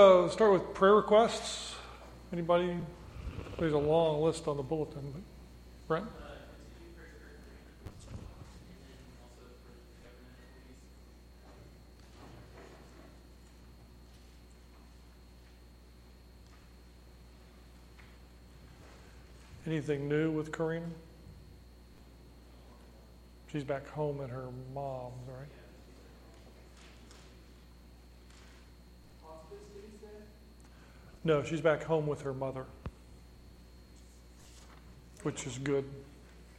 Uh, start with prayer requests. Anybody? There's a long list on the bulletin. But Brent? Anything new with Karina? She's back home at her mom's, right? No, she's back home with her mother, which is good.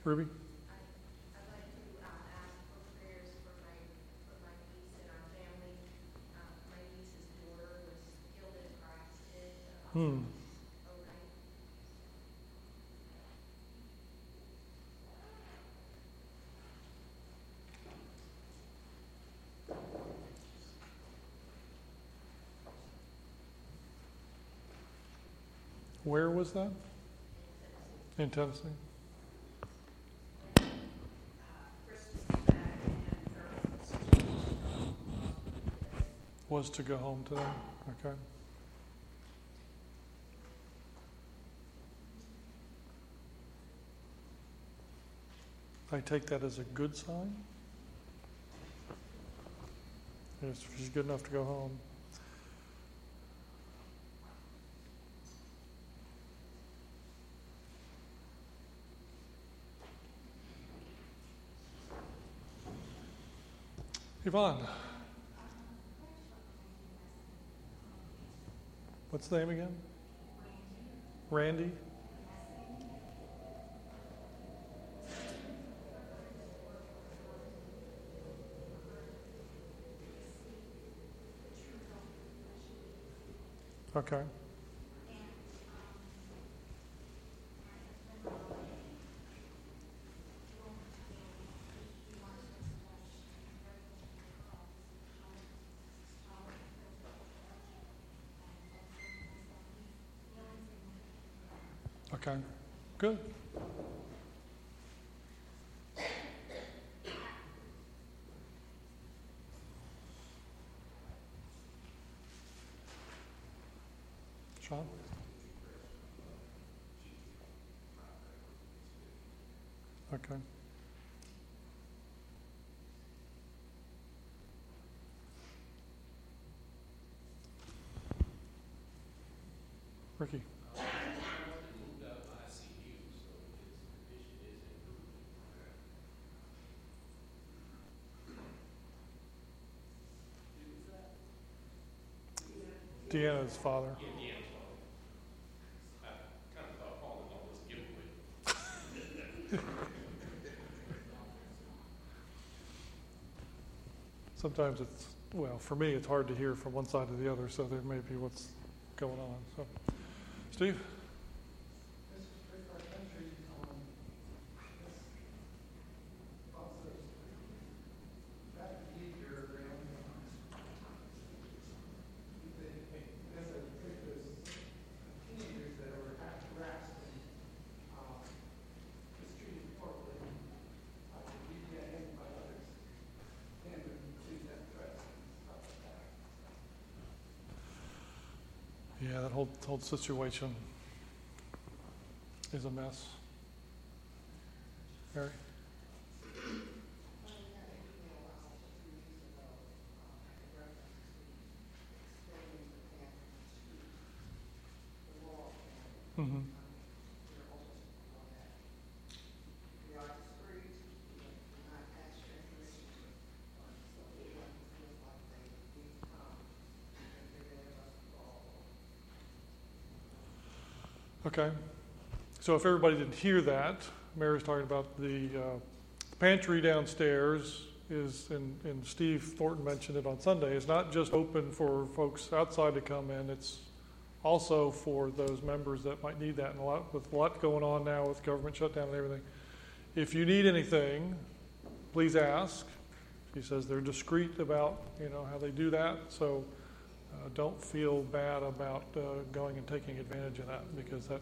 Ruby? I'd like to uh, ask for prayers for my, for my niece and our family. Uh, My niece's daughter was killed in a car accident uh, Hmm. overnight. Where was that? In Tennessee? Was to go home today? Okay. I take that as a good sign? Yes, she's good enough to go home. Yvonne. What's the name again? Randy? Okay. Okay. Good. Sean? Okay. Ricky? Deanna's father. Sometimes it's, well, for me, it's hard to hear from one side to the other, so there may be what's going on. So, Steve? Whole situation is a mess. Mary? Okay. So if everybody didn't hear that, Mary's talking about the uh, pantry downstairs is, and, and Steve Thornton mentioned it on Sunday, is not just open for folks outside to come in. It's also for those members that might need that. And a lot, with a lot going on now with government shutdown and everything. If you need anything, please ask. She says they're discreet about, you know, how they do that. So uh, don't feel bad about uh, going and taking advantage of that because that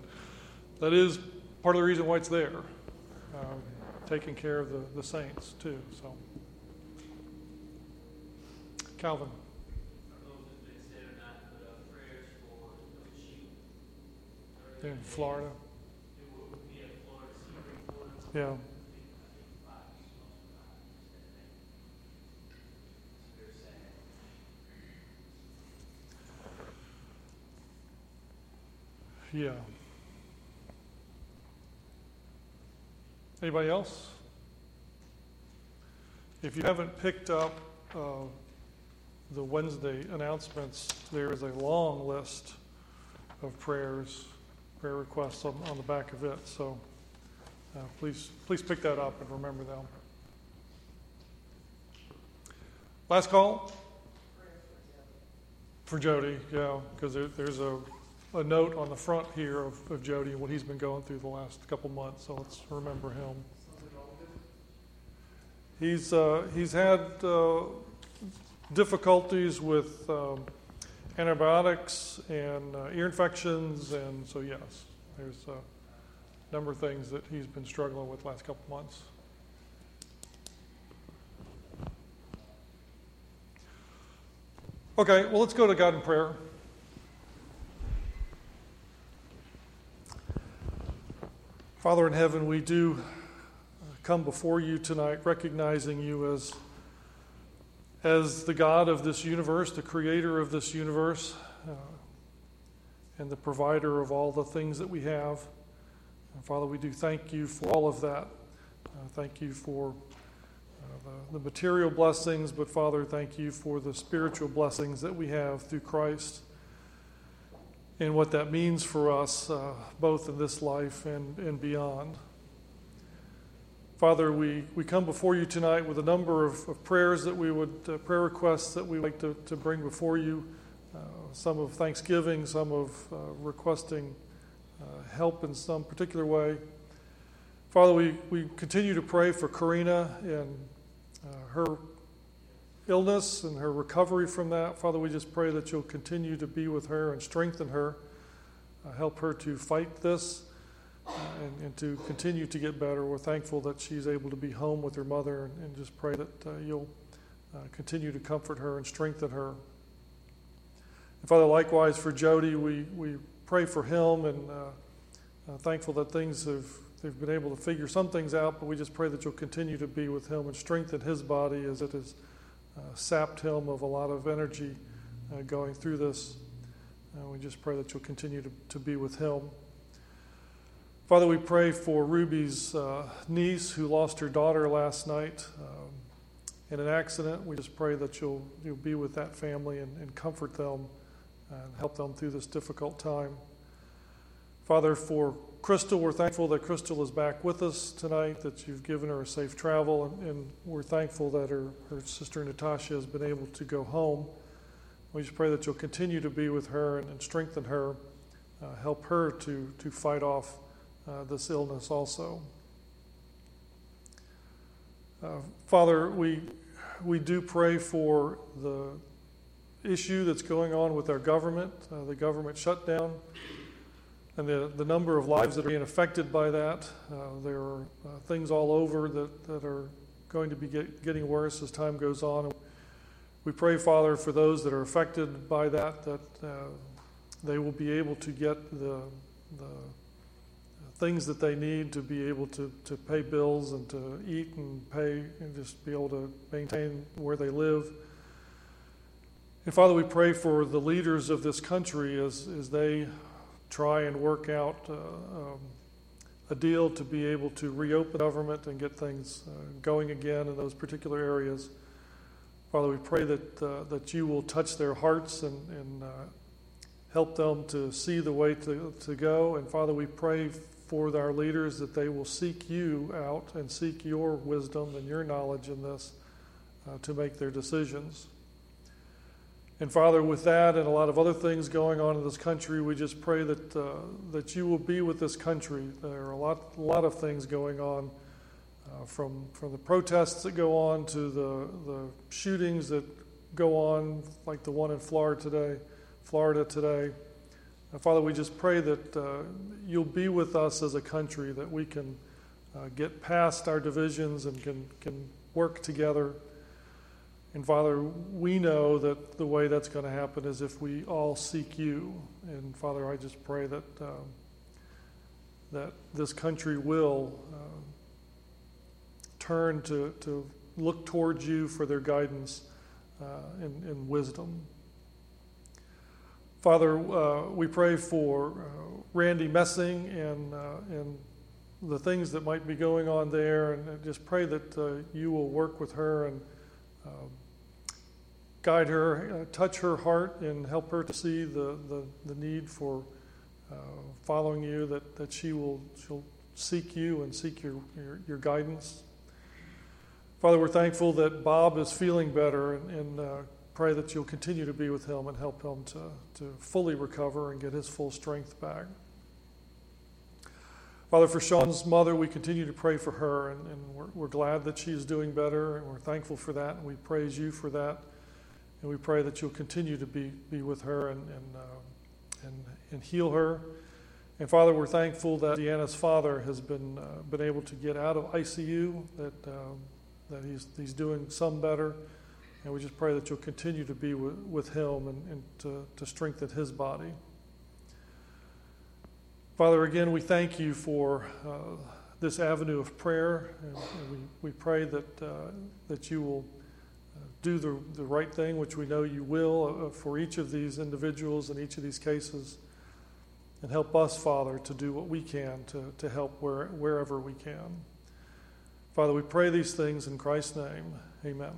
that is part of the reason why it's there. Um, taking care of the, the saints too. So, Calvin. Uh, in Florida. Yeah. Yeah. Anybody else? If you haven't picked up uh, the Wednesday announcements, there is a long list of prayers, prayer requests on, on the back of it. So uh, please, please pick that up and remember them. Last call for Jody, yeah, because there, there's a, a note on the front here of, of Jody and what he's been going through the last couple months. So let's remember him. He's uh, he's had uh, difficulties with um, antibiotics and uh, ear infections, and so yes, there's a number of things that he's been struggling with the last couple months. Okay, well, let's go to God in prayer. Father in heaven, we do come before you tonight recognizing you as, as the God of this universe, the creator of this universe, uh, and the provider of all the things that we have. And Father, we do thank you for all of that. Uh, thank you for uh, the, the material blessings, but Father, thank you for the spiritual blessings that we have through Christ and what that means for us, uh, both in this life and, and beyond. Father, we, we come before you tonight with a number of, of prayers that we would, uh, prayer requests that we would like to, to bring before you. Uh, some of thanksgiving, some of uh, requesting uh, help in some particular way. Father, we, we continue to pray for Karina and uh, her illness and her recovery from that. Father, we just pray that you'll continue to be with her and strengthen her, uh, help her to fight this uh, and, and, to continue to get better. We're thankful that she's able to be home with her mother and, and just pray that uh, you'll uh, continue to comfort her and strengthen her. And Father, likewise for Jody, we, we pray for him and uh, uh, thankful that things have they've been able to figure some things out, but we just pray that you'll continue to be with him and strengthen his body as it is sapped him of a lot of energy going through this. we just pray that you'll continue to, to be with him. Father, we pray for Ruby's uh, niece who lost her daughter last night um, in an accident. We just pray that you'll, you'll be with that family and, and comfort them and help them through this difficult time. Father, for Crystal, we're thankful that Crystal is back with us tonight, that you've given her a safe travel, and, and we're thankful that her, her sister Natasha has been able to go home. We just pray that you'll continue to be with her and, and strengthen her, uh, help her to, to fight off uh, this illness also. Uh, Father, we, we do pray for the issue that's going on with our government, uh, the government shutdown, and the, the number of lives that are being affected by that. Uh, there are uh, things all over that, that are going to be get, getting worse as time goes on. We pray, Father, for those that are affected by that, that uh, they will be able to get the, the things that they need to be able to, to pay bills and to eat and pay and just be able to maintain where they live. And Father, we pray for the leaders of this country as, as they try and work out uh, um, a deal to be able to reopen government and get things uh, going again in those particular areas. Father, we pray that, uh, that you will touch their hearts and, and uh, help them to see the way to, to go. And Father, we pray for our leaders that they will seek you out and seek your wisdom and your knowledge in this uh, to make their decisions. And Father, with that and a lot of other things going on in this country, we just pray that uh, that you will be with this country. There are a lot, a lot of things going on, uh, from from the protests that go on to the the shootings that go on, like the one in Florida today, Florida today. Father, we just pray that uh, you'll be with us as a country, that we can uh, get past our divisions and can, can work together. And Father, we know that the way that's going to happen is if we all seek you. And Father, I just pray that uh, that this country will uh, turn to, to look towards you for their guidance uh, and, and, wisdom. Father, uh, we pray for uh, Randy Messing and, uh, and the things that might be going on there, and just pray that you will work with her and guide her, touch her heart, and help her to see the, the, the need for following you, that, that she will she'll seek you and seek your, your, your guidance. Father, we're thankful that Bob is feeling better and, and uh, pray that you'll continue to be with him and help him to, to fully recover and get his full strength back. Father, for Sean's mother, we continue to pray for her, and, and we're, we're, glad that she is doing better, and we're thankful for that, and we praise you for that. And we pray that you'll continue to be, be with her and, and, uh, and, and heal her. And Father, we're thankful that Deanna's father has been, uh, been able to get out of ICU, that um, that he's, he's doing some better. And we just pray that you'll continue to be with, with him and, and to, to strengthen his body. Father, again, we thank you for uh, this avenue of prayer. And, and we, we pray that, uh, that you will do the, the right thing, which we know you will uh, for each of these individuals in each of these cases. And help us, Father, to do what we can to, to help where, wherever we can. Father, we pray these things in Christ's name. Amen.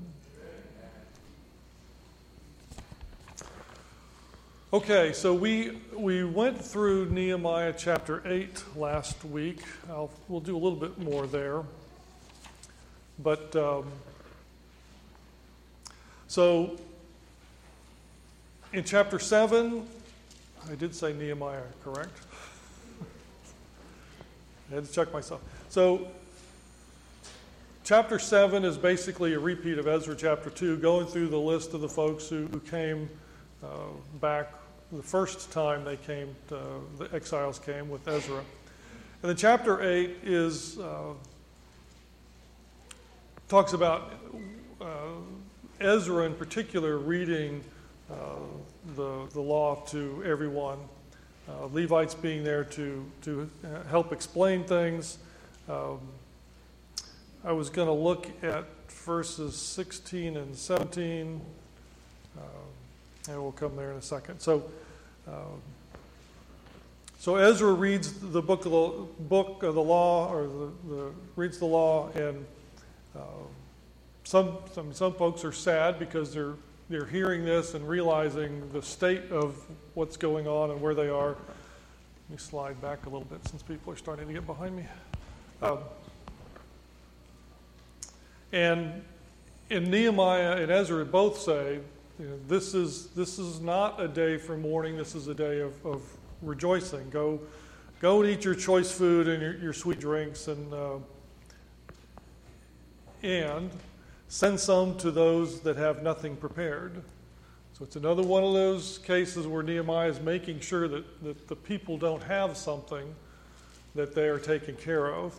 Okay, so we we went through Nehemiah chapter 8 last week. I'll, we'll do a little bit more there. But um, so in chapter 7, I did say Nehemiah, correct? I had to check myself. So Chapter 7 is basically a repeat of Ezra chapter 2, going through the list of the folks who, who came uh, back the first time they came, to, the exiles came with Ezra. And then chapter 8 is, uh, talks about uh, Ezra in particular reading uh, the, the law to everyone, uh, Levites being there to, to uh, help explain things. Um, I was going to look at verses 16 and 17, uh, and we'll come there in a second. So, uh, so Ezra reads the book of the book of the law, or the, the reads the law, and uh, some, some some folks are sad because they're they're hearing this and realizing the state of what's going on and where they are. Let me slide back a little bit since people are starting to get behind me. Um, and in Nehemiah and Ezra both say, you know, this, is, this is not a day for mourning, this is a day of, of rejoicing. Go, go and eat your choice food and your, your sweet drinks, and, uh, and send some to those that have nothing prepared. So it's another one of those cases where Nehemiah is making sure that, that the people don't have something that they are taking care of.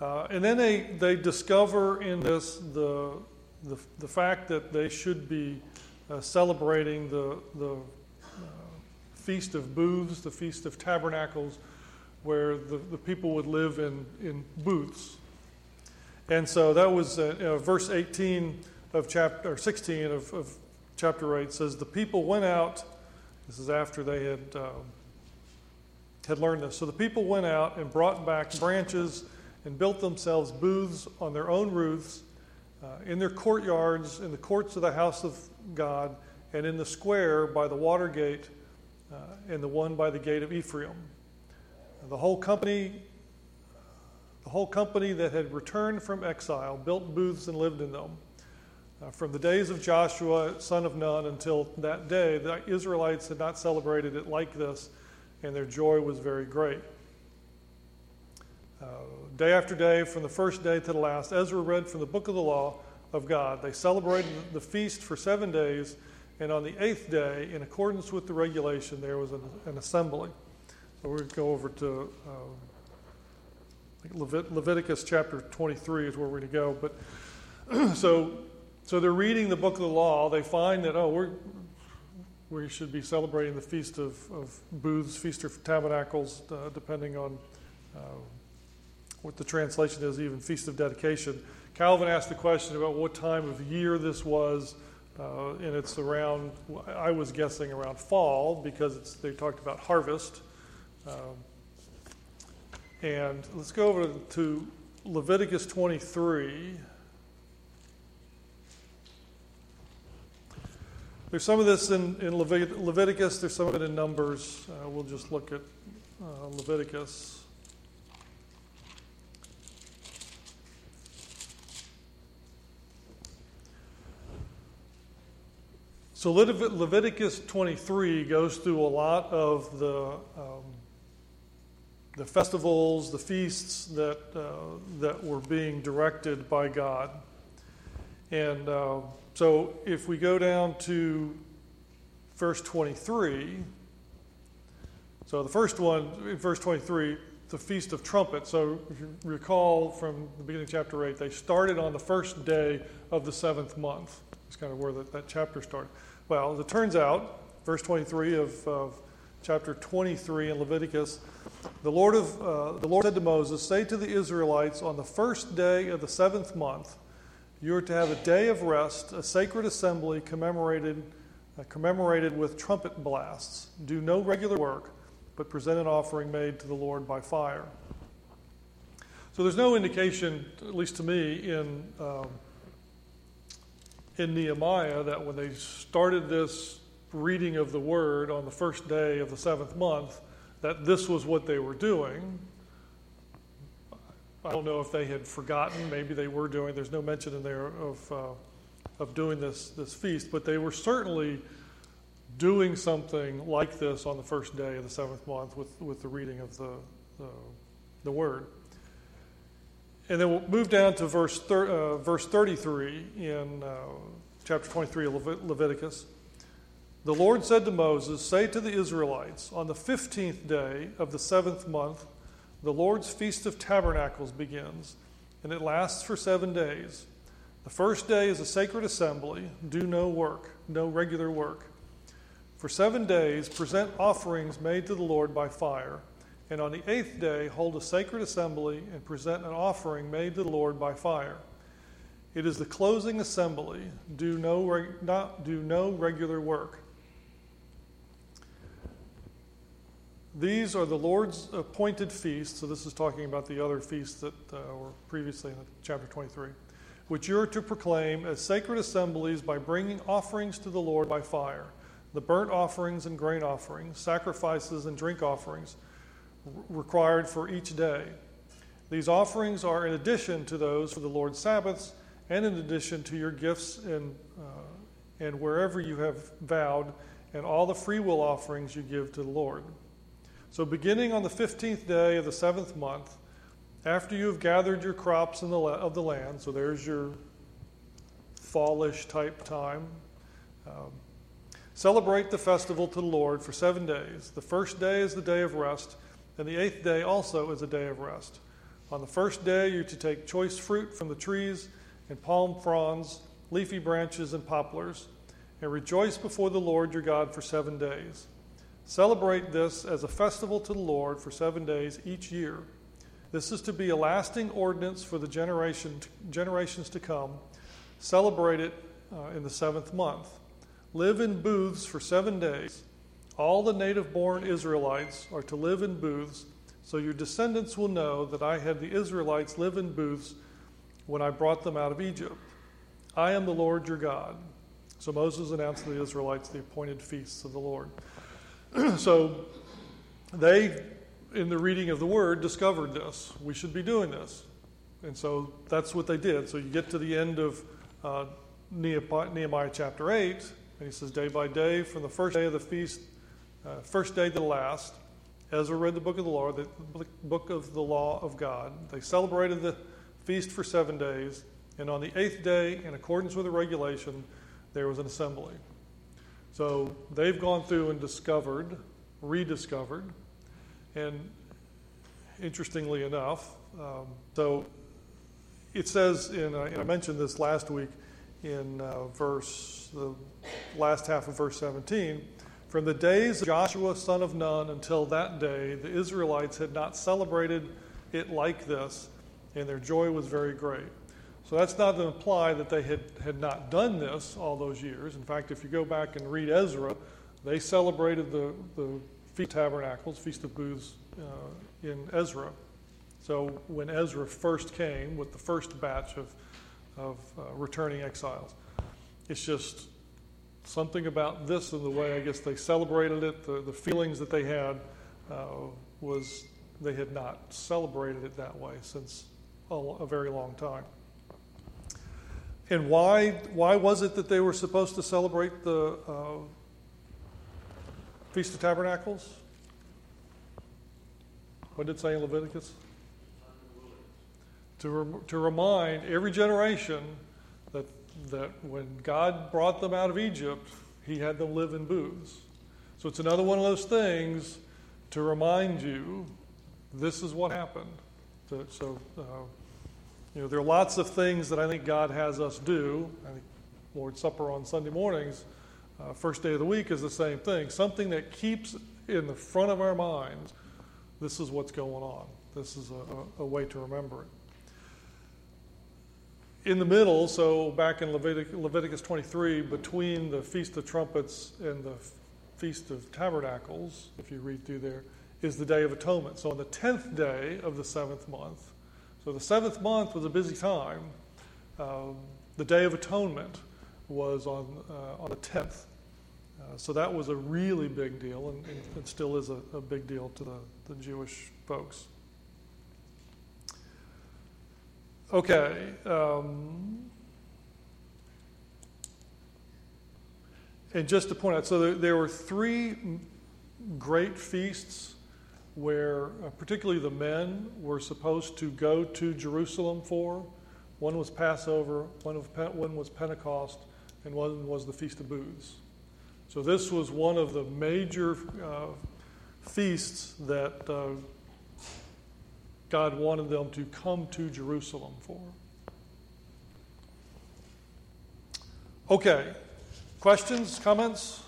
Uh, and then they, they discover in this the, the, the fact that they should be uh, celebrating the, the uh, Feast of Booths, the Feast of Tabernacles, where the, the people would live in, in booths. And so that was uh, verse 18 of chapter, or 16 of, of, chapter 8 says, The people went out, this is after they had, um, had learned this. So the people went out and brought back branches and built themselves booths on their own roofs, uh, in their courtyards, in the courts of the house of God, and in the square by the water gate, uh, and the one by the gate of Ephraim. The whole company, the whole company that had returned from exile, built booths and lived in them. Uh, from the days of Joshua, son of Nun, until that day, the Israelites had not celebrated it like this, and their joy was very great. Uh, day after day, from the first day to the last, Ezra read from the book of the law of God. They celebrated the feast for seven days, and on the eighth day, in accordance with the regulation, there was an, an assembly. So to go over to uh, Levit- Leviticus chapter 23 is where we're going to go. But so, so they're reading the book of the law. They find that oh, we're we should be celebrating the Feast of, of Booths, Feast of Tabernacles, uh, depending on uh, what the translation is, even Feast of Dedication. Calvin asked the question about what time of year this was, uh, and it's around, I was guessing around fall because they talked about harvest. Um, and let's go over to Leviticus 23. There's some of this in, in Leviticus, there's some of it in Numbers. Uh, we'll just look at uh, Leviticus. So Leviticus 23 goes through a lot of the, um, the festivals, the feasts that, uh, that were being directed by God. And uh, so if we go down to verse 23, so the first one, verse 23, the Feast of Trumpets. So if you recall from the beginning of chapter 8, they started on the first day of the seventh month. It's kind of where that, that chapter started. Well, as it turns out, verse 23 of, of chapter 23 in Leviticus, the Lord, of, uh, the Lord said to Moses, Say to the Israelites, on the first day of the seventh month, you are to have a day of rest, a sacred assembly commemorated, uh, commemorated with trumpet blasts. Do no regular work, but present an offering made to the Lord by fire. So there's no indication, at least to me, in. Um, in Nehemiah that when they started this reading of the word on the first day of the seventh month, that this was what they were doing. I don't know if they had forgotten. Maybe they were doing. There's no mention in there of uh, of doing this this feast, but they were certainly doing something like this on the first day of the seventh month with with the reading of the the, the word. And then we'll move down to verse, thir- uh, verse 33 in uh, chapter 23 of Levit- Leviticus. The Lord said to Moses, Say to the Israelites, on the 15th day of the seventh month, the Lord's Feast of Tabernacles begins, and it lasts for seven days. The first day is a sacred assembly. Do no work, no regular work. For seven days, present offerings made to the Lord by fire. And on the eighth day, hold a sacred assembly and present an offering made to the Lord by fire. It is the closing assembly. Do no, not, do no regular work. These are the Lord's appointed feasts. So, this is talking about the other feasts that uh, were previously in chapter 23, which you are to proclaim as sacred assemblies by bringing offerings to the Lord by fire the burnt offerings and grain offerings, sacrifices and drink offerings required for each day. These offerings are in addition to those for the Lord's Sabbaths and in addition to your gifts and, uh, and wherever you have vowed and all the free will offerings you give to the Lord. So, beginning on the 15th day of the seventh month, after you have gathered your crops the of the land, so there's your fallish type time, um, celebrate the festival to the Lord for seven days. The first day is the day of rest and the eighth day also is a day of rest. On the first day, you're to take choice fruit from the trees and palm fronds, leafy branches, and poplars, and rejoice before the Lord your God for seven days. Celebrate this as a festival to the Lord for seven days each year. This is to be a lasting ordinance for the generation, generations to come. Celebrate it uh, in the seventh month. Live in booths for seven days all the native born Israelites are to live in booths, so your descendants will know that I had the Israelites live in booths when I brought them out of Egypt. I am the Lord your God. So Moses announced to the Israelites the appointed feasts of the Lord. so they, in the reading of the word, discovered this. We should be doing this. And so that's what they did. So you get to the end of uh, Nehemiah chapter 8, and he says, Day by day, from the first day of the feast uh, first day to the last, Ezra read the book of the law, the book of the law of God. They celebrated the feast for seven days, and on the eighth day, in accordance with the regulation, there was an assembly. So they've gone through and discovered, rediscovered, and interestingly enough, um, so it says in, uh, I mentioned this last week in uh, verse, the last half of verse 17 From the days of Joshua, son of Nun, until that day, the Israelites had not celebrated it like this, and their joy was very great. So that's not to imply that they had, had not done this all those years. In fact, if you go back and read Ezra, they celebrated the, the Feast of Tabernacles, Feast of Booths uh, in Ezra. So when Ezra first came with the first batch of, of uh, returning exiles, it's just something about this and the way I guess they celebrated it, the, the feelings that they had uh, was they had not celebrated it that way since a, a very long time. And why, why was it that they were supposed to celebrate the uh, Feast of Tabernacles? What did it say in Leviticus? To, to remind every generation that, that when God brought them out of Egypt, He had them live in booths. So it's another one of those things to remind you this is what happened. So, so uh, you know, there are lots of things that I think God has us do. I think Lord's Supper on Sunday mornings, uh, first day of the week, is the same thing. Something that keeps in the front of our minds this is what's going on. This is a, a, way to remember it. In the middle, so back in Levitic, Leviticus 23, between the Feast of Trumpets and the Feast of Tabernacles, if you read through there, is the Day of Atonement. So on the 10th day of the seventh month, so the seventh month was a busy time. Um, the Day of Atonement was on, uh, on the 10th. Uh, so that was a really big deal, and, it still is a, a, big deal to the, the Jewish folks. Okay. Um, and just to point out, so there, there were three great feasts where uh, particularly the men were supposed to go to Jerusalem for. One was Passover, one, of, one was Pentecost, and one was the Feast of Booths. So this was one of the major uh, feasts that uh, God wanted them to come to Jerusalem for. Okay, questions, comments?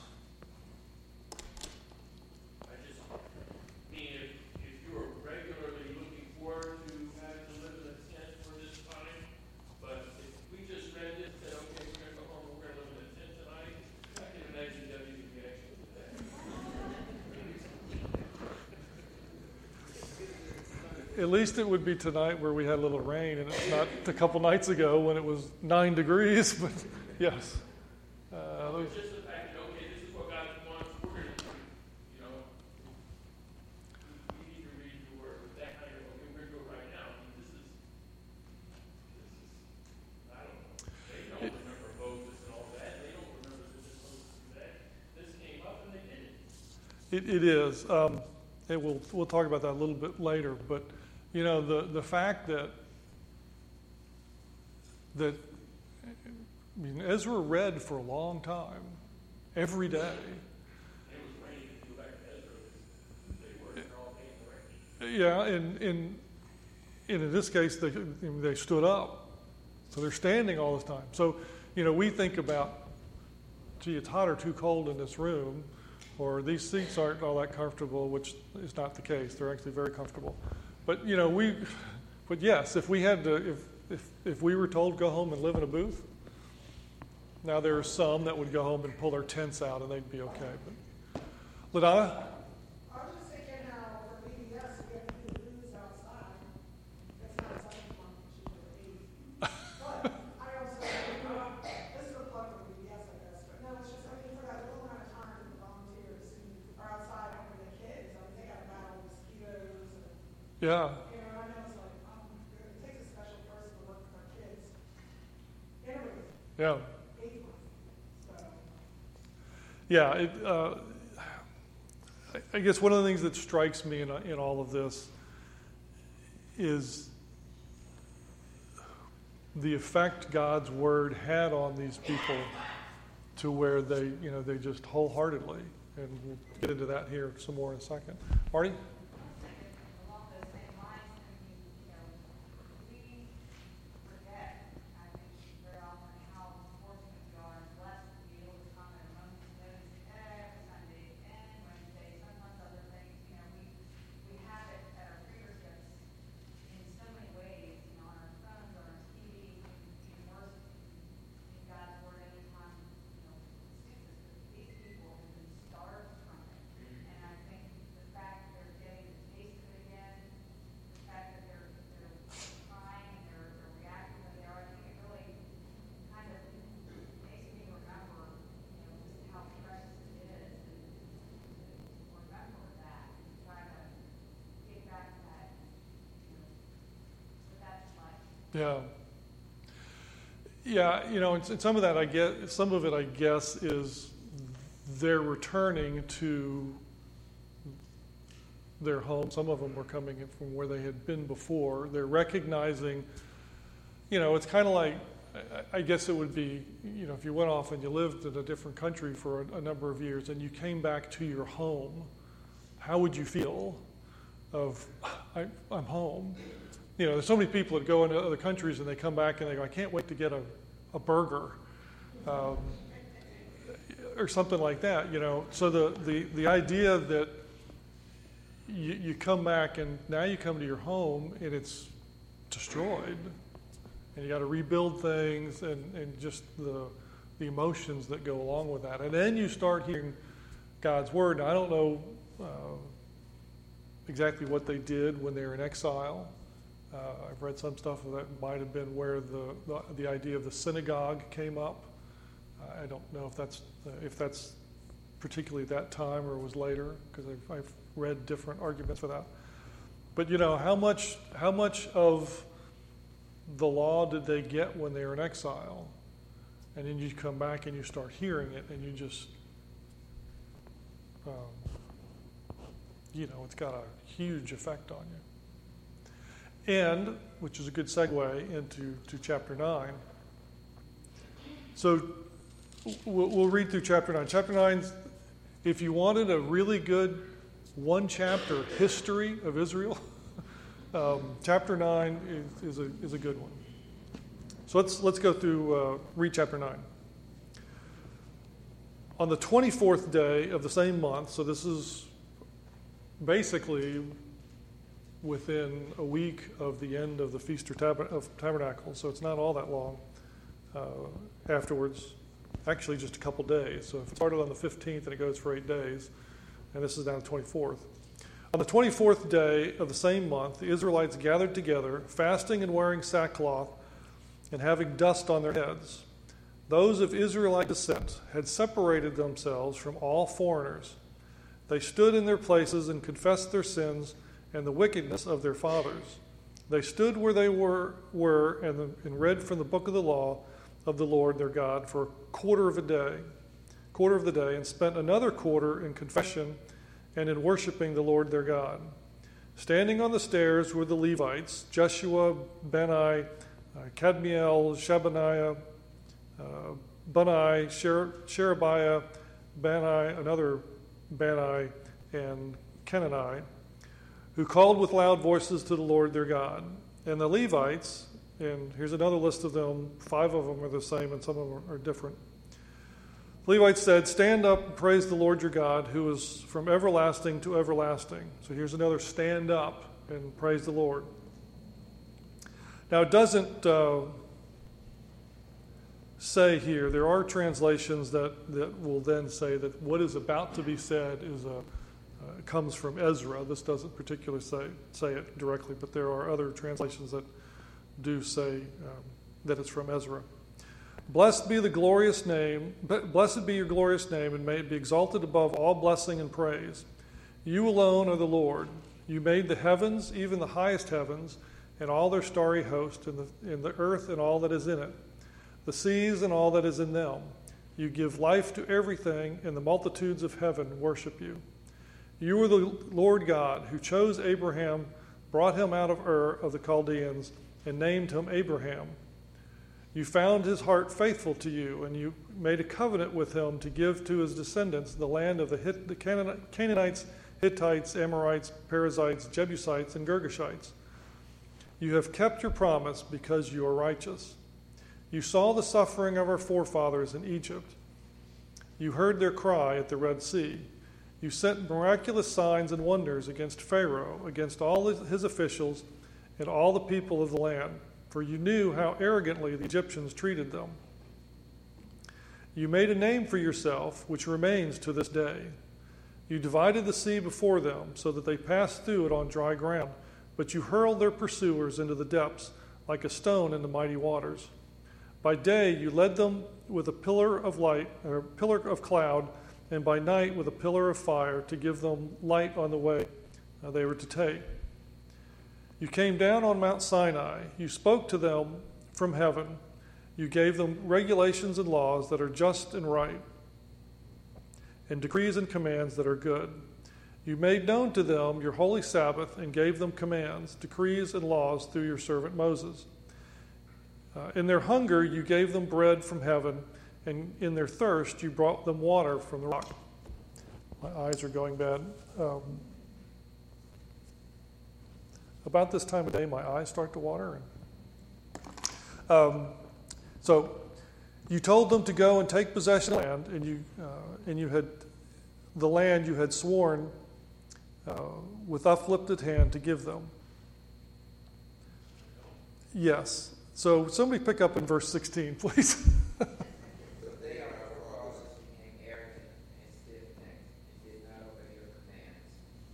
Least it would be tonight where we had a little rain, and it's not a couple nights ago when it was nine degrees. But yes. Uh, just the fact that okay, this is what God wants. We're going to, you know, we need to read the word. That kind of okay, we're going to do it right now. This is, this is, I don't know. They don't remember Moses and all that. They don't remember this is supposed to that. This came up and they did it. It, it is. Um, and we'll, we'll talk about that a little bit later, but you know, the, the fact that, that I mean, Ezra read for a long time, every day. Yeah, and, and, and in this case, they, they stood up. So they're standing all this time. So, you know, we think about, gee, it's hot or too cold in this room, or these seats aren't all that comfortable, which is not the case. They're actually very comfortable. But you know, we, but yes, if we had to, if if if we were told go home and live in a booth, now there are some that would go home and pull their tents out and they'd be okay. But Ladonna. Yeah. Yeah. Yeah. It, uh, I guess one of the things that strikes me in, in all of this is the effect God's word had on these people to where they, you know, they just wholeheartedly, and we'll get into that here some more in a second. Marty? Yeah. Yeah, you know, and, some of that I get, some of it I guess is they're returning to their home. Some of them were coming in from where they had been before. They're recognizing, you know, it's kind of like, I, guess it would be, you know, if you went off and you lived in a different country for a, a number of years and you came back to your home, how would you feel of, I, I'm home? You know, there's so many people that go into other countries and they come back and they go, I can't wait to get a, a burger. Um, or something like that, you know. So the, the, the idea that you, you come back and now you come to your home and it's destroyed and you got to rebuild things and, and just the, the emotions that go along with that. And then you start hearing God's word. Now, I don't know uh, exactly what they did when they were in exile. Uh, I've read some stuff that might have been where the, the, the idea of the synagogue came up. I don't know if that's uh, if that's particularly that time or was later because I've, I've read different arguments for that. But you know how much how much of the law did they get when they were in exile, and then you come back and you start hearing it and you just um, you know it's got a huge effect on you. And, which is a good segue into to chapter 9. So we'll, we'll read through chapter 9. Chapter 9, if you wanted a really good one chapter history of Israel, um, chapter 9 is, is, a, is a good one. So let's, let's go through, uh, read chapter 9. On the 24th day of the same month, so this is basically within a week of the end of the Feast of Tabernacles, so it's not all that long uh, afterwards. Actually, just a couple days. So if it started on the 15th and it goes for eight days, and this is now the 24th. On the 24th day of the same month, the Israelites gathered together, fasting and wearing sackcloth and having dust on their heads. Those of Israelite descent had separated themselves from all foreigners. They stood in their places and confessed their sins and the wickedness of their fathers. They stood where they were, were and, and read from the book of the law of the Lord their God for a quarter of a day, quarter of the day, and spent another quarter in confession and in worshiping the Lord their God. Standing on the stairs were the Levites, Jeshua, Bani, uh, Kadmiel, Shebaniah, uh, Bunai, Sherebiah, Bani, another Bani, and Kenani who called with loud voices to the Lord their God. And the Levites, and here's another list of them, five of them are the same and some of them are different. The Levites said, Stand up and praise the Lord your God, who is from everlasting to everlasting. So here's another stand up and praise the Lord. Now, it doesn't uh, say here, there are translations that, that will then say that what is about to be said is a comes from Ezra. This doesn't particularly say, say it directly, but there are other translations that do say um, that it's from Ezra. Blessed be the glorious name, blessed be your glorious name, and may it be exalted above all blessing and praise. You alone are the Lord. You made the heavens, even the highest heavens, and all their starry host, and the, and the earth and all that is in it, the seas and all that is in them. You give life to everything, and the multitudes of heaven worship you. You are the Lord God who chose Abraham, brought him out of Ur of the Chaldeans, and named him Abraham. You found his heart faithful to you, and you made a covenant with him to give to his descendants the land of the, Hit, the Canaanites, Hittites, Amorites, Perizzites, Jebusites, and Girgashites. You have kept your promise because you are righteous. You saw the suffering of our forefathers in Egypt. You heard their cry at the Red Sea. You sent miraculous signs and wonders against Pharaoh, against all his officials, and all the people of the land, for you knew how arrogantly the Egyptians treated them. You made a name for yourself, which remains to this day. You divided the sea before them, so that they passed through it on dry ground, but you hurled their pursuers into the depths, like a stone in the mighty waters. By day you led them with a pillar of light, or a pillar of cloud and by night with a pillar of fire to give them light on the way uh, they were to take. You came down on Mount Sinai. You spoke to them from heaven. You gave them regulations and laws that are just and right, and decrees and commands that are good. You made known to them your holy Sabbath and gave them commands, decrees, and laws through your servant Moses. Uh, in their hunger, you gave them bread from heaven, and in their thirst, you brought them water from the rock. My eyes are going bad. Um, about this time of day, my eyes start to water. Um, so, you told them to go and take possession of the land, and you uh, and you had the land you had sworn uh, with uplifted hand to give them. Yes. So somebody pick up in verse 16, please. But they on our forefathers became arrogant and stiff-necked and did not obey your commands.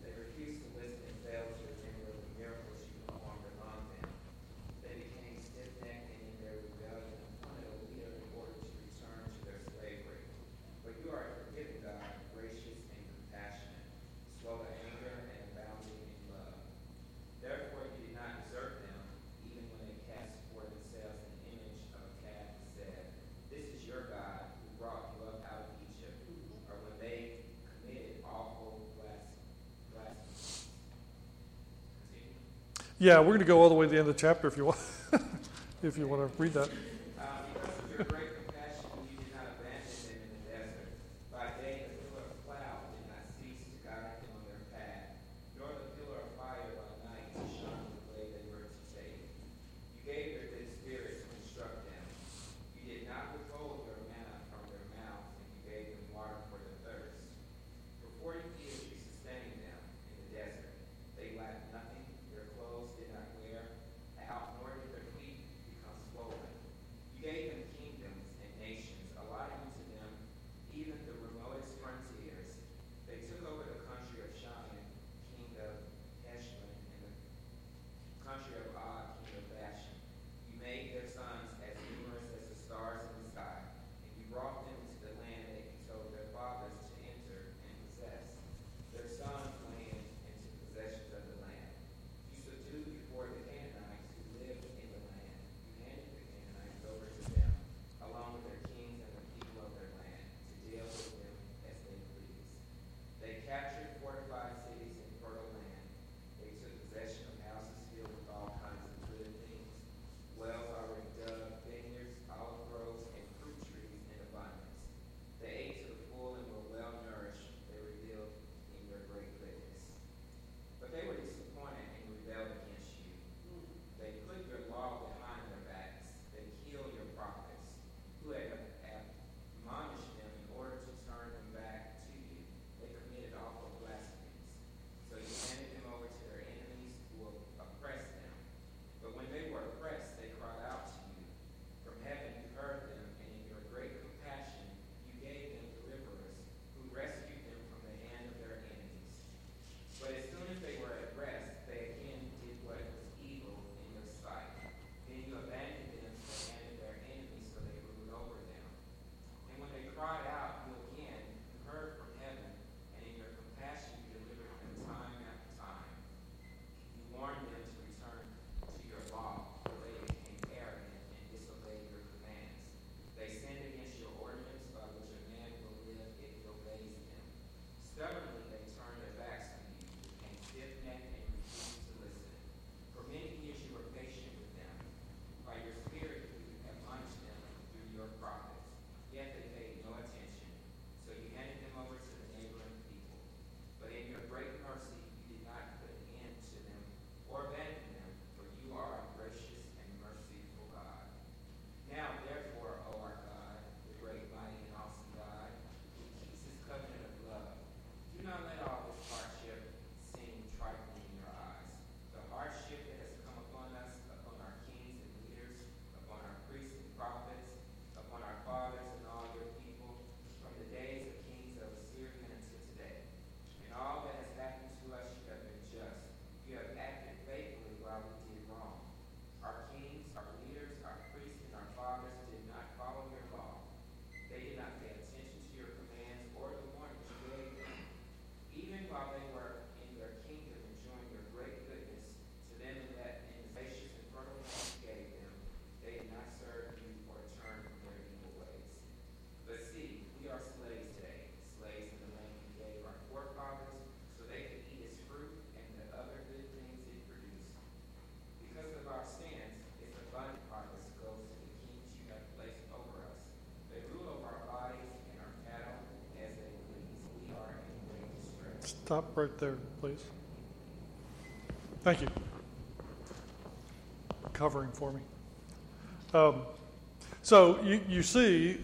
They refused to listen and failed to remember the miracles you performed among them. They became stiff-necked and in their rebellion appointed a leader in order to return to their slavery. But you are a forgiving God, gracious and compassionate, slow to anger and abounding in love. Therefore you did not desert them, even when they cast before themselves an image of a calf and said, This is your God who brought you up out of Egypt, or when they committed awful blas- blasphemies. Continue. Yeah, we're going to go all the way to the end of the chapter if you want. if you want to read that. Stop right there, please. Thank you. Covering for me. Um, so you, you see,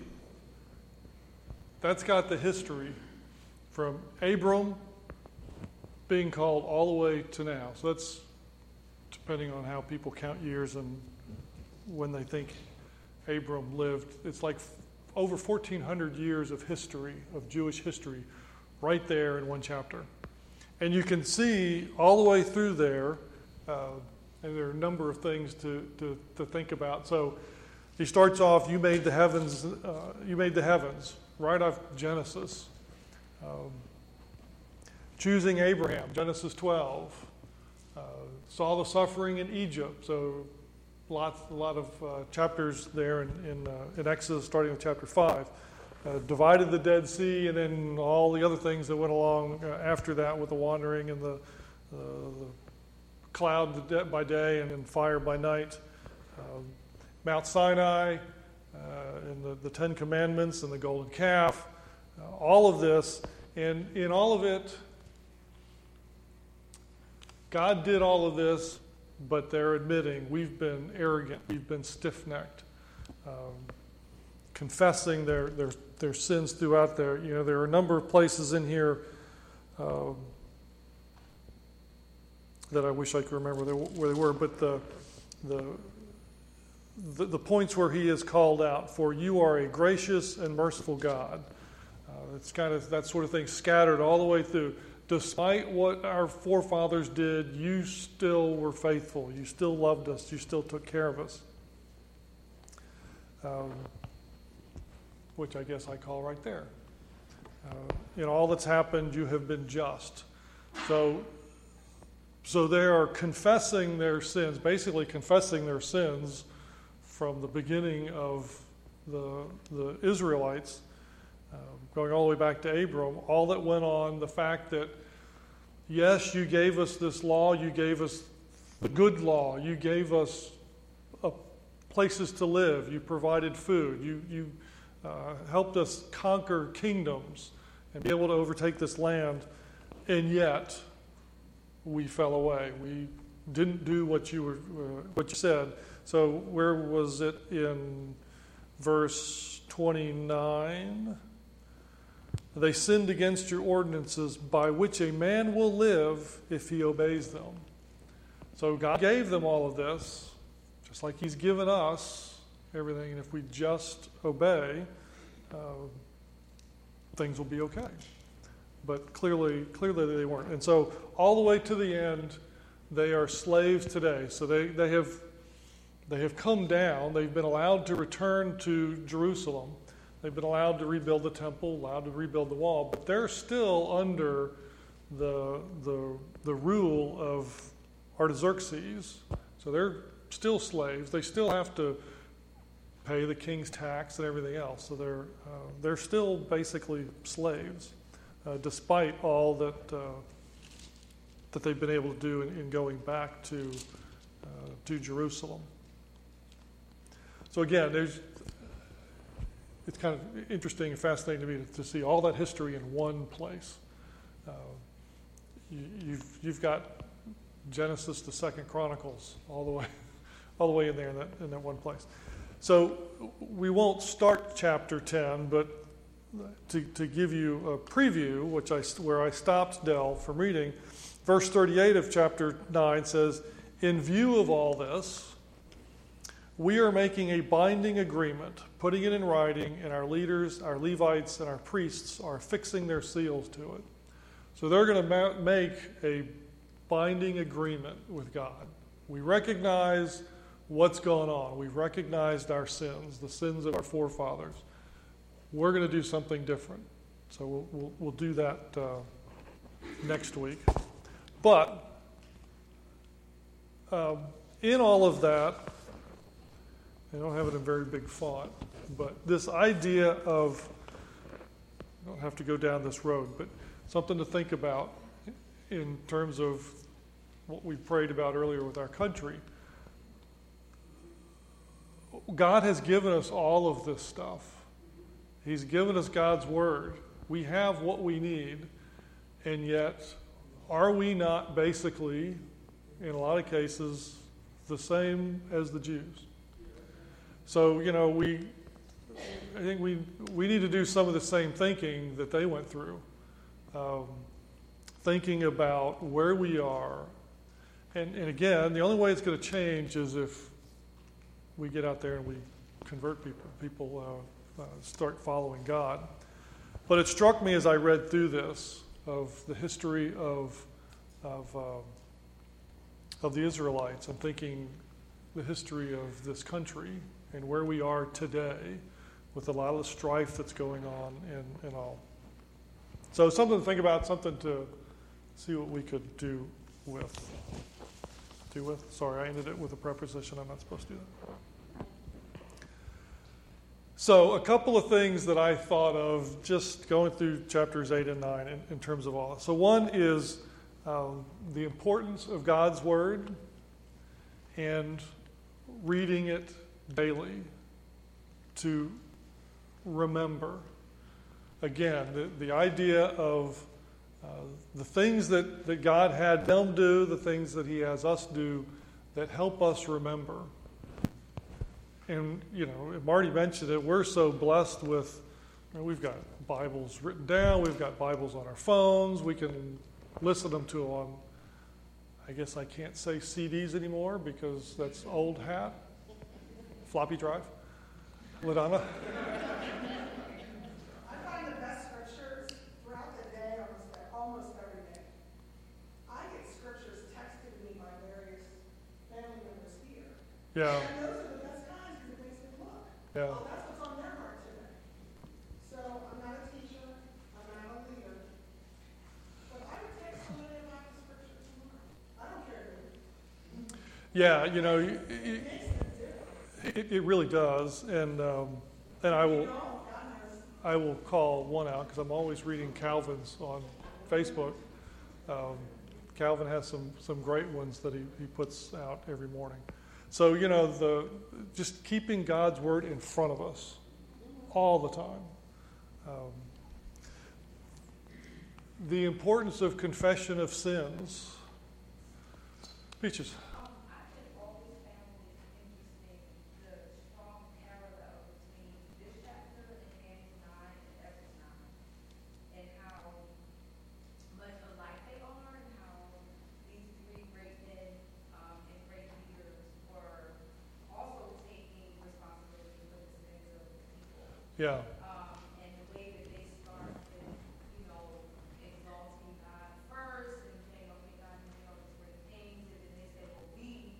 that's got the history from Abram being called all the way to now. So that's depending on how people count years and when they think Abram lived. It's like over 1,400 years of history, of Jewish history, right there in one chapter. And you can see all the way through there, uh, and there are a number of things to, to, to, think about. So he starts off, you made the heavens, uh, you made the heavens, right off Genesis. Um, choosing Abraham, Genesis 12. Uh, saw the suffering in Egypt, so lots, a lot of uh, chapters there in, in, uh, in, Exodus, starting with chapter 5. Uh, divided the Dead Sea, and then all the other things that went along uh, after that with the wandering and the, the cloud by day and fire by night. Um, Mount Sinai, uh, and the, the Ten Commandments and the golden calf, all of this. And in all of it, God did all of this but they're admitting we've been arrogant, we've been stiff necked, um, confessing their, their, their sins throughout there. You know, there are a number of places in here um, that I wish I could remember where they were, but the, the, the, the, points where he is called out for you are a gracious and merciful God. Uh, it's kind of that sort of thing scattered all the way through despite what our forefathers did, you still were faithful. You still loved us. You still took care of us. Um, which I guess I call right there. Uh, in all that's happened, you have been just. So, so they are confessing their sins, basically confessing their sins from the beginning of the, the Israelites um, going all the way back to Abram, all that went on, the fact that, yes, you gave us this law, you gave us the good law, you gave us uh, places to live, you provided food, you, you uh, helped us conquer kingdoms and be able to overtake this land, and yet we fell away. We didn't do what you were uh, what you said. So where was it in verse 29? They sinned against your ordinances by which a man will live if he obeys them. So God gave them all of this, just like He's given us everything. And if we just obey, uh, things will be okay. But clearly, clearly they weren't. And so all the way to the end, they are slaves today. So they, they have they have come down. They've been allowed to return to Jerusalem. They've been allowed to rebuild the temple, allowed to rebuild the wall, but they're still under the, the, the rule of Artaxerxes. So they're still slaves. They still have to pay the king's tax and everything else. So they're, uh, they're still basically slaves, uh, despite all that, uh, that they've been able to do in, in going back to, uh, to Jerusalem. So again, there's it's kind of interesting and fascinating to me to, to see all that history in one place. Uh, you, you've, you've got Genesis to Second Chronicles all the way, all the way in there in that, in that one place. So we won't start chapter 10, but to, to give you a preview, which I, where I stopped Dell from reading, verse 38 of chapter 9 says, In view of all this, we are making a binding agreement, putting it in writing, and our leaders, our Levites, and our priests are fixing their seals to it. So they're going to ma- make a binding agreement with God. We recognize what's going on. We've recognized our sins, the sins of our forefathers. We're going to do something different. So we'll, we'll, we'll do that uh, next week. But um, in all of that, I don't have it in very big font, but this idea of, I don't have to go down this road, but something to think about in terms of what we prayed about earlier with our country. God has given us all of this stuff. He's given us God's Word. We have what we need. And yet, are we not basically, in a lot of cases, the same as the Jews? So, you know, we, I think we, we need to do some of the same thinking that they went through. Um, thinking about where we are. And, and again, the only way it's going to change is if we get out there and we convert people, people uh, uh, start following God. But it struck me as I read through this of the history of, of, uh, of the Israelites. I'm thinking the history of this country and where we are today with a lot of the strife that's going on and, and all. So, something to think about, something to see what we could do with. Do with? Sorry, I ended it with a preposition. I'm not supposed to do that. So, a couple of things that I thought of just going through chapters 8 and 9 in, in terms of all. So, one is um, the importance of God's Word and reading it daily to remember. Again, the, the idea of uh, the things that, that God had them do, the things that He has us do that help us remember. And, you know, Marty mentioned it, we're so blessed with, you know, we've got Bibles written down, we've got Bibles on our phones, we can listen them to on, I guess I can't say CDs anymore because that's old hat. Floppy drive. LaDonna? I find the best scriptures throughout the day, almost, almost every day. I get scriptures texted to me by various family members here. Yeah, And those are the best kinds because makes me look. yeah. Oh, that's what's on their heart today. So I'm not a teacher, I'm not a leader. But I would text somebody about the scripture tomorrow. I don't care who. Yeah, you know, It y- makes a difference. it, it really does. And, um, and I will, You know, God knows. I will call one out because I'm always reading Calvin's on Facebook. Um, Calvin has some, some great ones that he, he puts out every morning. So, you know, the, just keeping God's word in front of us all the time. Um, the importance of confession of sins. Peaches. Um, I have always found it interesting, the strong parallel between this chapter and Daniel nine and Ezra nine, and how much alike they are, and how these three great men, um, and great leaders were also taking responsibility for the sins of the people. Yeah. Um, and the way that they start with, you know, exalting God first and saying, okay, God, you know, these great things, and then they say, well, we,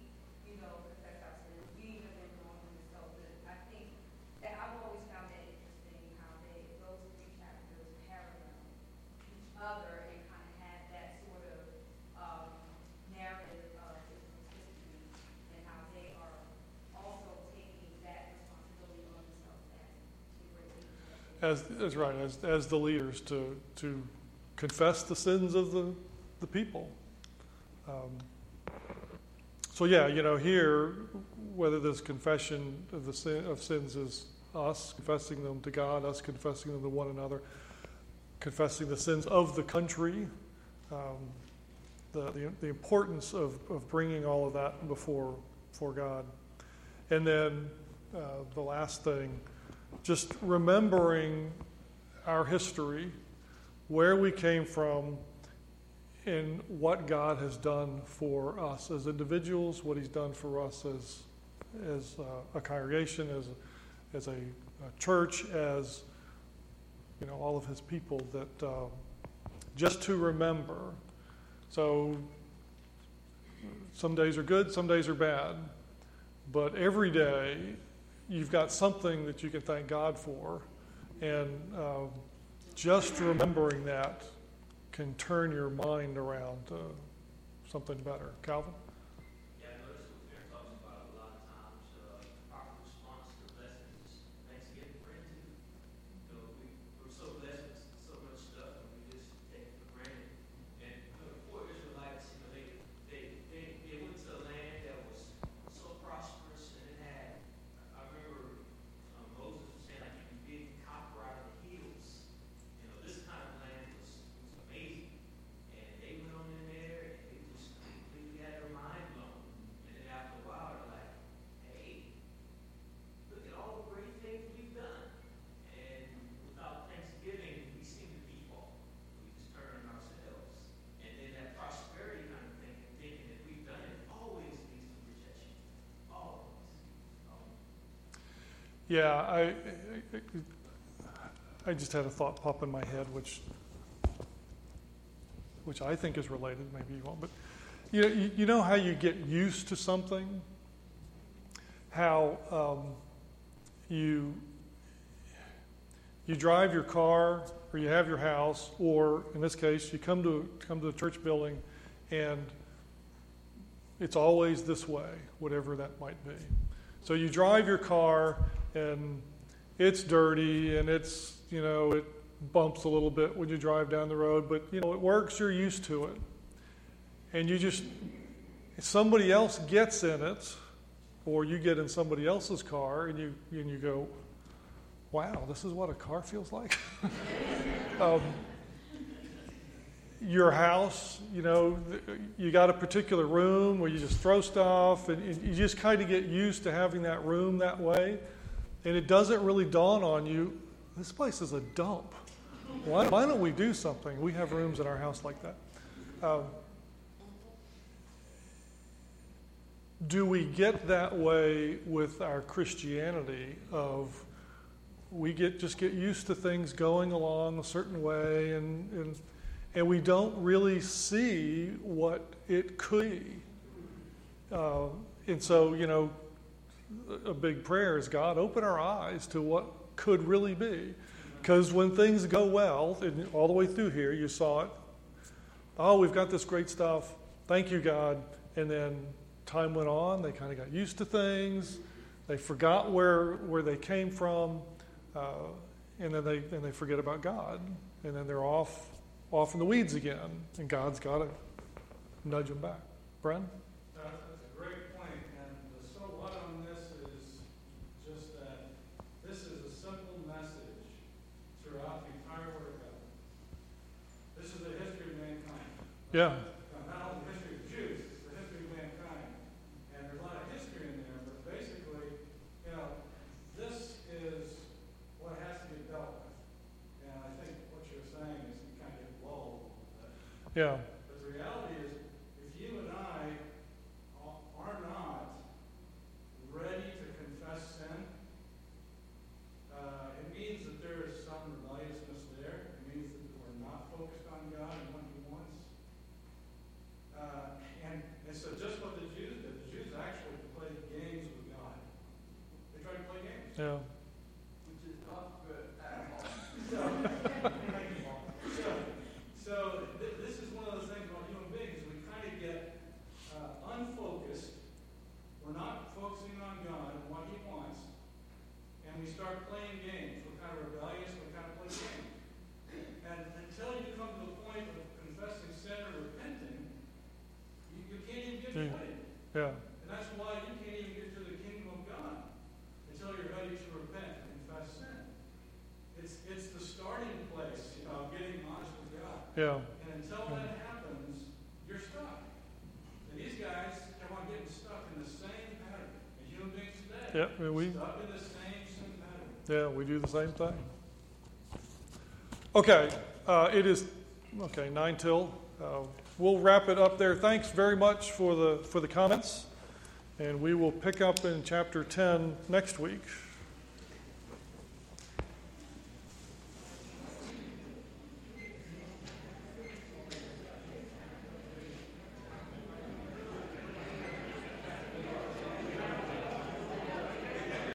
you know, confess our sins, we have been wrong, and so the, I think that I've always found that interesting, how they, those three chapters parallel each other and kind of had that sort of, um, narrative of Israel's history, and how they are also taking that responsibility on themselves as the great leaders. that they As, right, as, as the leaders to, to confess the sins of the, the people. Um, so yeah, you know, here, whether this confession of the sin, of sins is us confessing them to God, us confessing them to one another, confessing the sins of the country, um, the, the, the importance of, of bringing all of that before, before God. And then uh, the last thing, just remembering our history, where we came from, and what God has done for us as individuals, what He's done for us as, as uh, a congregation, as, as a, a church, as you know, all of His people. That uh, just to remember. So some days are good, some days are bad, but every day you've got something that you can thank God for, and uh, just remembering that can turn your mind around to something better. Calvin? Yeah, I noticed what Mayor talks about a lot of times, uh, our response to blessings, Thanksgiving bread too. You know, we, we're so blessed with so much stuff and we just take it for granted. And, you know, the poor Israelites, you know, they, they, they, they went to a land that was so prosperous and it had, I remember, um, Moses was saying like you could dig copper out of the hills. You know, this kind of land was, was amazing. Yeah, I, I just had a thought pop in my head, which, which I think is related. Maybe you won't, but you know, you, know how you get used to something, how um, you you drive your car, or you have your house, or in this case, you come to come to a church building, and it's always this way, whatever that might be. So you drive your car and it's dirty and it's, you know, it bumps a little bit when you drive down the road, but, you know, it works, you're used to it. And you just, somebody else gets in it, or you get in somebody else's car and you, and you go, wow, this is what a car feels like? um, your house, you know, you got a particular room where you just throw stuff, and you just kind of get used to having that room that way. And it doesn't really dawn on you, this place is a dump. Why, why don't we do something? We have rooms in our house like that. Um, do we get that way with our Christianity of we get just get used to things going along a certain way and, and and we don't really see what it could be. Uh, and so, you know, a big prayer is God, open our eyes to what could really be. Because when things go well, and all the way through here, you saw it. Oh, we've got this great stuff. Thank you, God. And then time went on. They kind of got used to things. They forgot where, where they came from. Uh, and then they, and they forget about God. And then they're off off in the weeds again, and God's got to nudge them back. Bren? That's, that's a great point, and the so what on this is just that this is a simple message throughout the entire Word of God. This is the history of mankind. Yeah. Now, Not only the history of the Jews, it's the history of mankind. And there's a lot of history in there, but basically, you know, this is what has to get dealt with. And I think what you're saying is you kind of get lulled a little bit. Yeah. But the reality is, if you and I a- are not ready to confess sin, uh, it means that there is some rebelliousness there. It means that we're not focused on God and what He wants. Uh, and, and so just what the Jews did, the Jews actually played games with God. They tried to play games. Yeah. Which is not good at all. So, so, so th- this is one of those things about human beings, we kind of get uh, unfocused. We're not focusing on God and what He wants, and we start playing games. We're kind of rebellious. We kind of play games. And until you come to the point of confessing sin or repenting, you, you can't even get Yeah. joined. Yeah. And that's why you can't even get to the kingdom of God until you're ready to repent and confess sin. It's, it's the starting place of getting honest with God. Yeah. And until that happens, you're stuck. And these guys kept on getting stuck in the same pattern. And human beings today, Yeah. We, stuck in the same, same pattern. Yeah, we do the same thing. Okay. Uh, it is, okay, nine till. Uh, we'll wrap it up there. Thanks very much for the, for the comments. And we will pick up in chapter 10 next week.